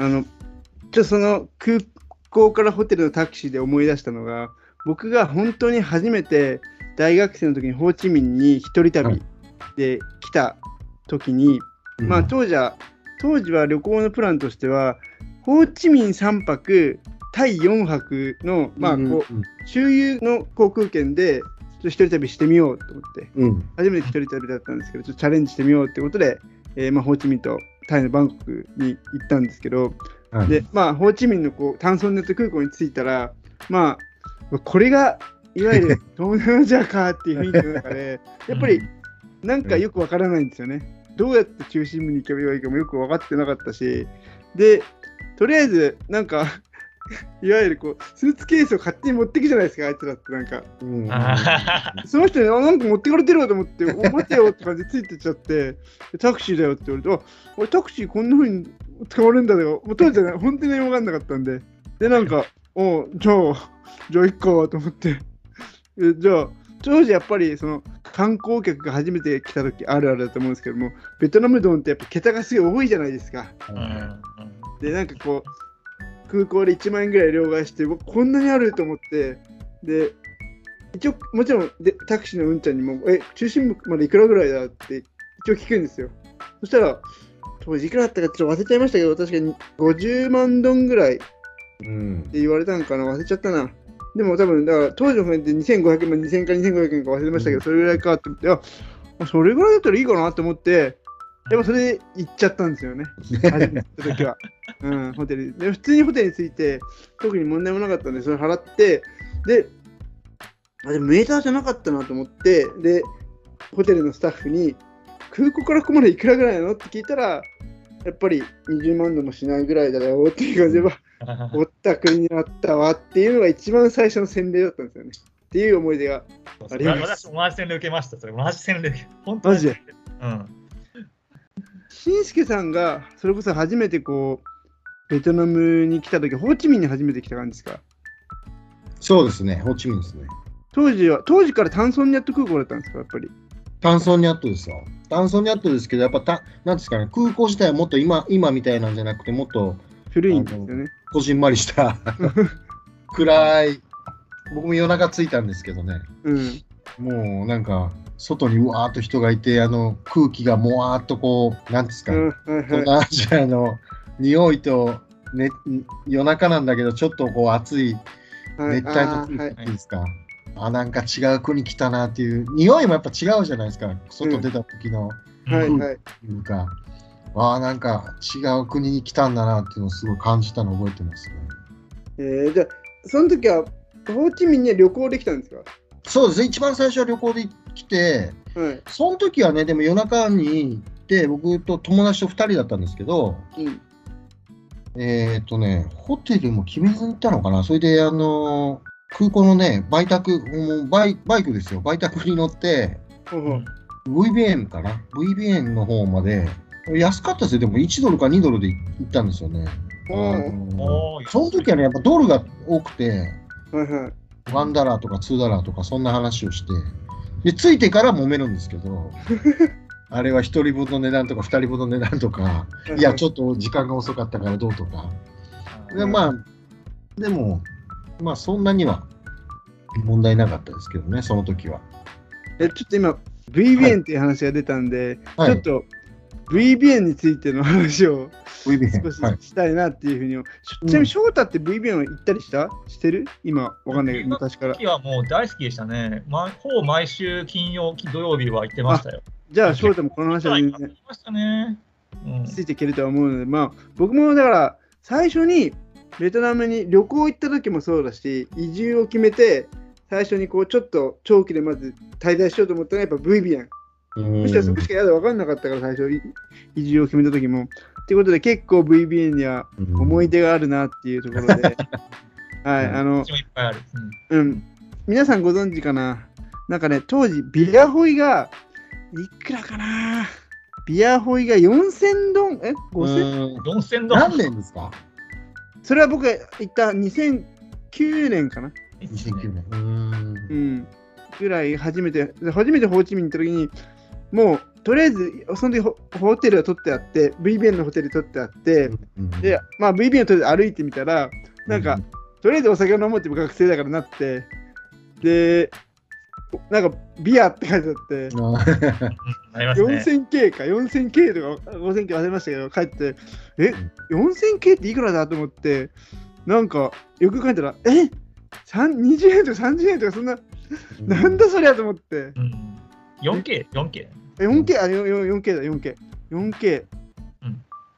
あの、ちょっとその空港からホテルのタクシーで思い出したのが、僕が本当に初めて大学生の時にホーチミンに一人旅で来た時に、まあ当時は、当時は旅行のプランとしては、ホーチミン3泊、タイ4泊の、まあこう、周遊の航空券で、ちょっと一人旅してみようと思って、うん。初めて一人旅だったんですけど、ちょっとチャレンジしてみようってことで、えーまあ、ホーチミンとタイのバンコクに行ったんですけど、はいで、まあ、ホーチミンのこうタンソンネット空港に着いたら、まあ、これがいわゆる東南アジアかっていう雰囲気の中で、やっぱりなんかよくわからないんですよね。どうやって中心部に行けばいいかもよく分かってなかったし、で、とりあえず、なんか、いわゆるこうスーツケースを勝手に持ってくじゃないですか、あいつらってなんか。うん。あその人に、あなんか持ってかれてるわと思って、お待てよって感じでついてっちゃって、でタクシーだよって言われて、あ俺タクシーこんな風に使われるんだよ。もう当時はね 本当に何も分かんなかったんで。で、なんか、おじゃあ、じゃあ行っかと思って。えじゃあ、当時やっぱりその観光客が初めて来た時あるあるだと思うんですけども、ベトナム丼ってやっぱ桁がすごい多いじゃないですか。ーうんで、なんかこう、空港で1万円ぐらい両替して、僕こんなにあると思って、で、一応、もちろんでタクシーのうんちゃんにも、え、中心部までいくらぐらいだって一応聞くんですよ。そしたら、当時いくらだったかちょっと忘れちゃいましたけど、確かに50万ドンぐらいってうん。言われたのかな、忘れちゃったな。でも多分、だから当時の船って2500円、まあ2000か2500円か忘れましたけど、うんそれぐらいかって思って、あそれぐらいだったらいいかなと思って、でもそれで行っちゃったんですよね。初めて行った時は。うん、ホテルで。普通にホテルに着いて、特に問題もなかったんで、それ払って、で、あ、でもメーターじゃなかったなと思って、で、ホテルのスタッフに、空港からここまでいくらぐらいなのって聞いたら、やっぱり20万度もしないぐらいだよっていう感じで、ったくりになったわっていうのが一番最初の洗礼だったんですよね。っていう思い出が。あります私、同じ洗礼受けました。それ、同じ洗礼。本当にマジでうん。しんすけさんが、それこそ初めてこう、ベトナムに来た時、ホーチミンに初めて来た感じですか？そうですね。ホーチミンですね。当時は、当時からタンソンニャット空港だったんですか、やっぱり？タンソンニャットですよ。タンソンニャットですけど、やっぱた、なんですかね、空港自体はもっと今今みたいなんじゃなくて、もっと古いんですよね。こじんまりした、暗い、僕も夜中着いたんですけどね、うん。もうなんか、外にうわーっと人がいて、あの空気がもわーっとこう、なんですか、うん、はいはい。東南アジアの匂いと、ね、夜中なんだけど、ちょっとこう暑いはい熱帯の空気っていうんですか？あなんか違う国来たなっていう匂いもやっぱ違うじゃないですか外出た時の、はいはい。いうかああなんか違う国に来たんだなっていうのをすごい感じたのを覚えてますねえー、じゃあ、その時は、ホーチミンには旅行できたんですか？そうですね一番最初は旅行で来てはい。その時はねでも夜中に行って僕と友達と2人だったんですけどうん。えっ、とねホテルも決めずに行ったのかな？それであのー空港のね売却もうバイバイクですよ売却に乗ってほうほう VBN かな ?VBN の方まで、安かったですよ。でも1ドルか2ドルで行ったんですよね。おーあのおーその時はね、やっぱドルが多くて、はいはい。1ダラーとか2ダラーとかそんな話をして、で、ついてから揉めるんですけど、あれは1人分の値段とか2人分の値段とか、いや、ちょっと時間が遅かったからどうとか。で、うんまあ、でも、まあそんなには問題なかったですけどね、その時は。と。え、ちょっと今、VBN っていう話が出たんで、はいちょっと VBN についての話を少しはい。したいなっていうふうに、うんちなみに翔太って VBN は行ったりした？してる？今、わかんないけど、昔から。時はもう大好きでしたね。ま、ほぼ毎週金曜、土曜日は行ってましたよ。じゃあ、翔太もこの話は全然ついていけるとは思うので、まあ、僕もだから、最初にベトナムに旅行行った時もそうだし、移住を決めて、最初にこう、ちょっと長期でまず滞在しようと思ったのはやっぱ VBN。むしろそこしかやだ分かんなかったから、最初、い移住を決めた時も。ということで、結構 VBN には思い出があるなっていうところで、はい、あのうん、皆さんご存知かな？なんかね、当時、ビアホイが、いくらかな？ビアホイが4000ドン、え ?5000? うん4000ドル。何年ですか？それは僕が行った2009年かな ?2009 年。うーんうん。ぐらい初めて、初めてホーチミンに行った時に、もうとりあえずその時ホホテルが取ってあって VBN のホテル取ってあって、うんで、まあ、VBN のホテルで歩いてみたらなんか、とりあえずお酒を飲もうって学生だからなってでなんかビアって書いてあってうんあうんありますね。4000K か 4000K とか 5000K 忘れましたけど帰ってえ 4000K っていくらだと思ってなんかよく書いたらえ三20円とか30円とかそんな、なんだそりゃと思って。うん。4K、4K。え？4K あよよ 4K だ 4K 4K、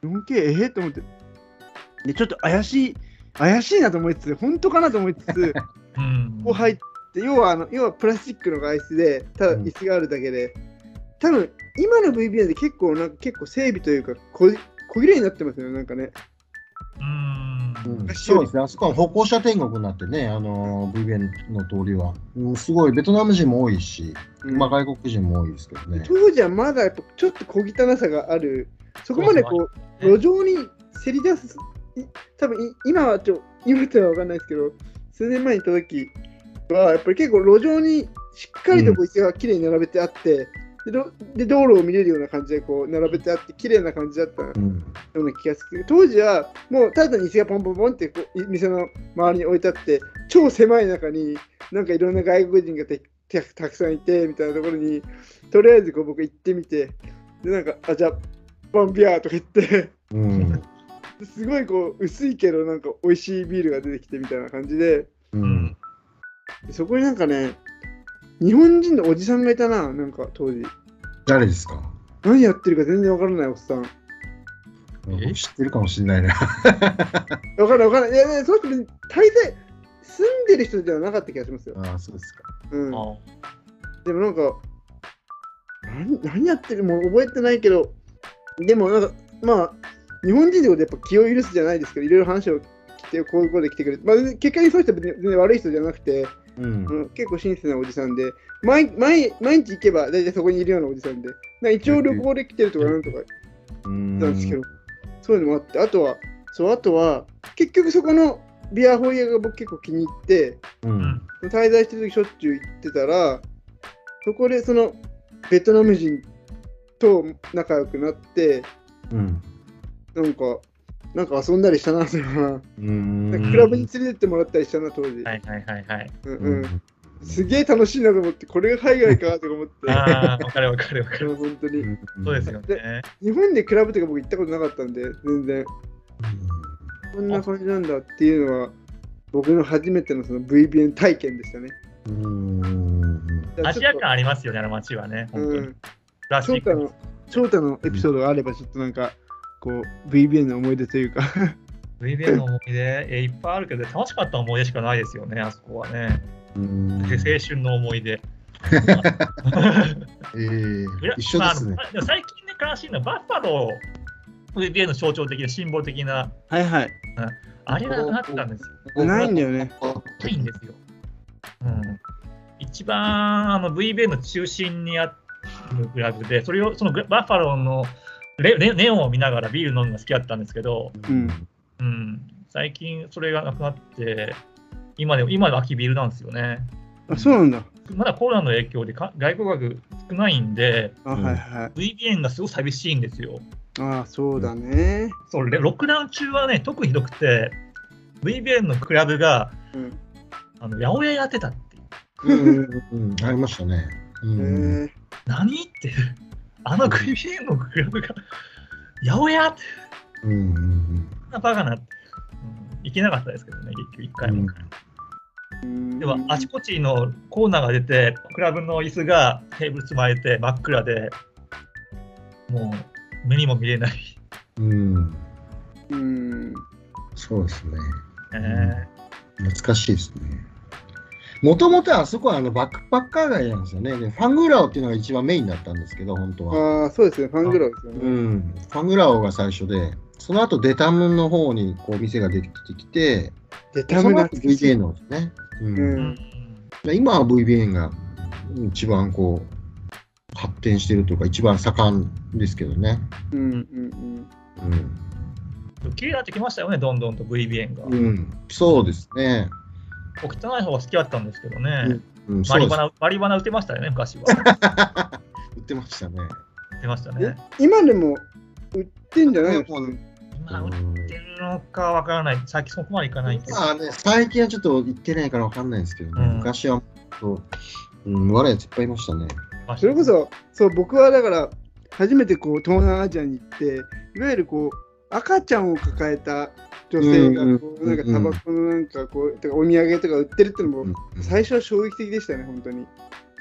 4K え？と思って。でちょっと怪しい怪しいなと思いつつ本当かなと思いつつ うん。こう入って要はあの要はプラスチックの外室でただ椅子があるだけで、多分今の VBN で結構なんか結構整備というかこ小切れになってますよねなんかね。うん。うん。そうですね、あそこは歩行者天国になってね、あの VBN の通りは、うん、すごい。ベトナム人も多いし、うん。まあ、外国人も多いですけどね。当時はまだやっぱちょっと小汚さがある。そこまでこう路上にせり出すい多分い今はちょ今っては分かんないですけど数年前に行った時はやっぱり結構路上にしっかりとこう椅子がきれいに並べてあって、でどで道路を見れるような感じでこう並べてあって綺麗な感じだったようん。うな気がする。当時はもうただに椅子がポンポンポンってこうい店の周りに置いてあって超狭い中になんかいろんな外国人がたくさんいてみたいなところにとりあえずこう僕行ってみてでなんかあじゃあバンビアーとか言ってうん。すごいこう薄いけどなんか美味しいビールが出てきてみたいな感じでうん。でそこになんかね日本人のおじさんがいたななんか当時。誰ですか？何やってるか全然わからないおっさん。え？知ってるかもしれない ね。わからないわからないいやねその人別に大体住んでる人ではなかった気がしますよ、ああ、そうですか。うん、あでもなんか何何やってるもう覚えてないけどでもなんかまあ日本人ってことでやっぱ気を許すじゃないですけどいろいろ話を聞いてこういうことで来てくれて、まあ、結果にそういう人は別に全然悪い人じゃなくて、うん。うん、結構親切なおじさんで毎毎毎日行けば大体そこにいるようなおじさんで一応旅行で来てるとかなんとかうん。なんですけど、そういうのもあって、あとは、そう、あとは、結局そこのビアホイヤが僕結構気に入って、うん。滞在してる時しょっちゅう行ってたら、そこでそのベトナム人と仲良くなって、うん。なんか、なんか遊んだりしたな、それは。うんクラブに連れてってもらったりしたな、当時。はいはいはいはい。うんううんん、すげえ楽しいなと思って、これが海外かとか思って。ああ、わかるわかるわかる。うん本当に。そうですよね。日本でクラブとか僕行ったことなかったんで、全然。こんな感じなんだっていうのは、僕の初めてのその VBN 体験でしたね。うんアジア感ありますよね、あの街はね。本当に。うん翔太の、翔太のエピソードがあれば、ちょっとなんか、こう、VBN の思い出というか、VBN の思い出、えいっぱいあるけど、楽しかった思い出しかないですよね、あそこはね。うんで青春の思い出。えー一緒ですねま。あ最近ね、悲しいのは、バッファロー、VBN の象徴的な、シンボル的な、はいはい。あれがなくなったんですよ。ないんだよね。ないんですよ。うん、一番あの VBN の中心にあるクラブで、それをそのバッファローのレレネオンを見ながらビール飲むのが好きだったんですけど、うんうん、最近それがなくなって、今でも今秋ビールなんですよね。あ、そうなんだ。まだコロナの影響でか外国学少ないんで、はいはい。VBN がすごい寂しいんですよ。あそうだね。そうレロックダウン中はね、特にひどくて、VBN のクラブがうん。あの八百屋やってたっていう。うん。うんありましたね。うへんえ何っていう、あの VBN のクラブが八百屋って、うんうんそんなバカなって、うん、行けなかったですけどね、結局一回も。うんうんでも、あちこちのコーナーが出て、クラブの椅子がテーブル積まれて真っ暗で、もう目にも見れない。うんうん。そうですね。え懐かしいですね。もともとあそこはあのバックパッカー街なんですよね。でファングラオっていうのが一番メインだったんですけど、本当は。ああ、そうですね。ファングラウですようね。ん、ファングラオが最初で、その後デタムの方にこう店ができてきて、で、多分その VBN のですね。うんうんうんで今は VBN が一番こう発展してるというか、一番盛んですけどね。うんうんうん綺麗になってきましたよね、どんどんと VBN が。うん、そうですね。僕汚い方が好きだったんですけどね、うん、うですリバナマリバナ打てましたよね、昔は。打ってましたね。出ましたね。今でも売ってんじゃないの？もう今売ってるのかわからない。最近そこまでいかないけど。まあね、最近はちょっと行ってないからわかんないですけどね、うん昔はと、うん、悪いやついっぱいいましたね。それこそ、そう、僕はだから、初めてこう東南アジアに行って、いわゆるこう、赤ちゃんを抱えた女性がこう、うんなんかタバコのなんかこう、てかお土産とか売ってるってのも、うん最初は衝撃的でしたね、本当に。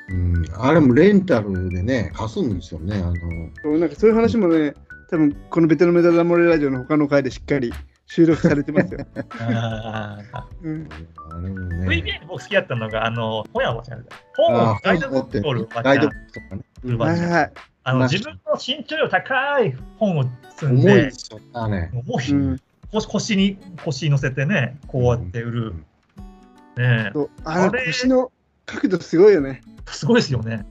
うん、あれもレンタルでね、貸すんですよね。あのそうなんかそういう話もね、多分このベトナムダダモレラジオの他の回でしっかり収録されてますよ。あーうん、あれもね。VBA 僕好きだったのが、あの、本屋おばちゃんだ本あをガイドブックをガイドブッ。クとかね。売るおばちゃんはいはい。あのまあ自分の身長より高い本を積ん重いでで、すよ。あね。重い、うん、腰腰に腰に乗せてね、こうやって売る。ねあれ腰の角度すごいよね。すごいですよね。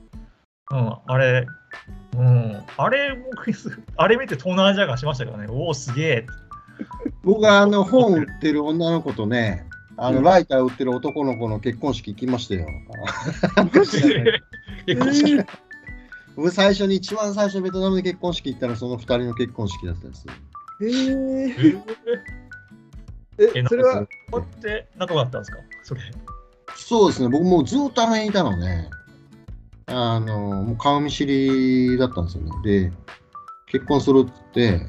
うん、あれ、うん、あれ、僕、あれ見て東南アジアがしましたからね、おお、すげえ。僕はあの本売ってる女の子とね、あうんのライター売ってる男の子の結婚式行きましたよ。僕最初に一番最初ベトナムで結婚式行ったらその二人の結婚式だったんですよ。ー、え？えー、え、それは、こうやって仲良かったんですか？それ。そうですね、僕もうずっとアメにいたのね、あの、もう顔見知りだったんですよね。で、結婚するって、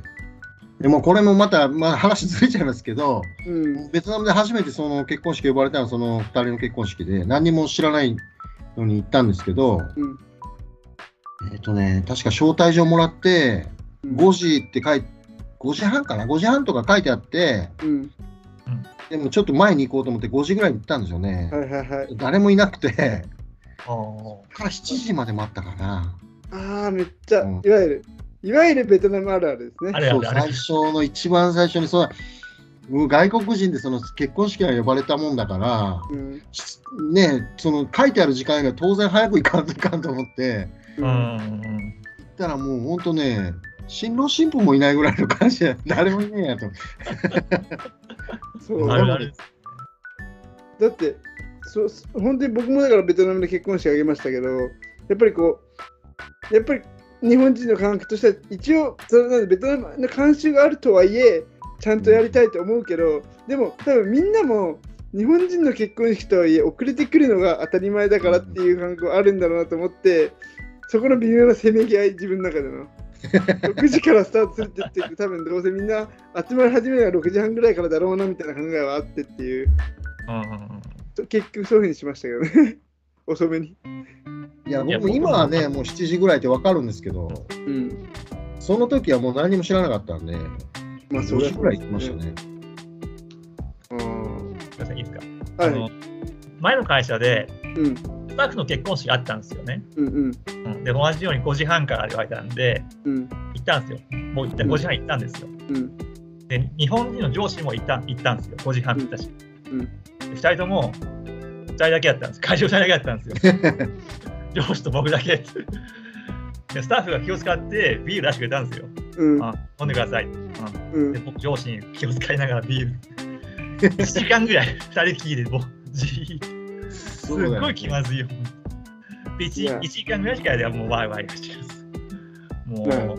でもこれもまた、まあ、話ずれちゃいますけど、うん、ベトナムで初めてその結婚式呼ばれたのはその二人の結婚式で、何にも知らないのに行ったんですけど、うん。えっ、とね、確か招待状もらって、うん、5時って書いて、5時半かな ?5 時半とか書いてあって、うん、でもちょっと前に行こうと思って5時ぐらいに行ったんですよね。はいはいはい。誰もいなくて、ああ。から7時まで待ったかな。ああ、めっちゃ、うんいわゆる、いわゆるベトナムあるあるですね。あれあれあれ最。初の一番最初にそう外国人でその結婚式が呼ばれたもんだから、うん、しねその書いてある時間が当然早く行かんといかんと思ってううんん。行ったらもう本当ね新郎新婦もいないぐらいの感じで誰もいねえやと。そう。あるある。だってそう本当に僕もだからベトナムで結婚式あげましたけどやっぱりこうやっぱり日本人の感覚としては一応それなんでベトナムの慣習があるとはいえちゃんとやりたいと思うけど、でも多分みんなも日本人の結婚式とはいえ遅れてくるのが当たり前だからっていう感覚はあるんだろうなと思ってそこの微妙なせめぎ合い自分の中での6時からスタートするって言って多分どうせみんな集まり始めるのが6時半ぐらいからだろうなみたいな考えはあってっていう。うんうんうん。結局そういうふうにしましたけどね。遅めに。いや僕も今はねもう7時ぐらいって分かるんですけどうん。その時はもう何も知らなかったんで5まあそれ時ぐらい行きましたね。うん。すみません、いいですか？はい。あの前の会社で、うんスタッフの結婚式があったんですよね。うんうんうん、で、同じように5時半から言われたんで、うん行ったんですよ。もう行ったうん5時半行ったんですよ。うんで、日本人の上司も行った行ったんですよ。5時半行ったし。うんで2人とも、2人だけやったんです。会場2人だけやったんですよ。上司と僕だけ。でスタッフが気を使ってビール出してくれたんですよ。うんあ飲んでください。うんうんで僕上司に気を使いながらビール。1時間ぐらい2人きりでもうじーっとすごい気まずいよ。でい 1, や時間ぐらいしかではもうワイワイがしてます。もう、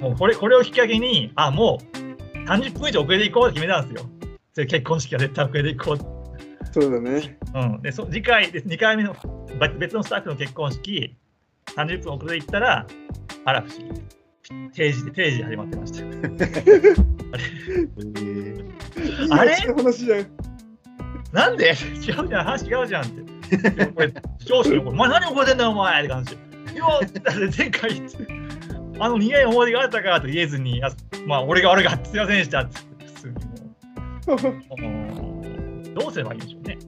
もうこれこれをきっかけに、あ、もう30分以上遅れていこうって決めたんですよ。それ結婚式は絶対遅れていこう。そうだねうん、でそ次回で2回目のば別のスタッフの結婚式、30分遅れて行ったら、あら不思議。定時で定時で始まってました。あれ？いい話じゃんなんで？違うじゃん、話違うじゃんって。でこれ上司の子、お前何覚えてんだよ、お前って感じで。いや、だって前回あの苦い思い出があったかと言えずに、あまあ、俺が悪かった、すいませんでしたって、普通にもう。う んどうすればいいんでしょうね。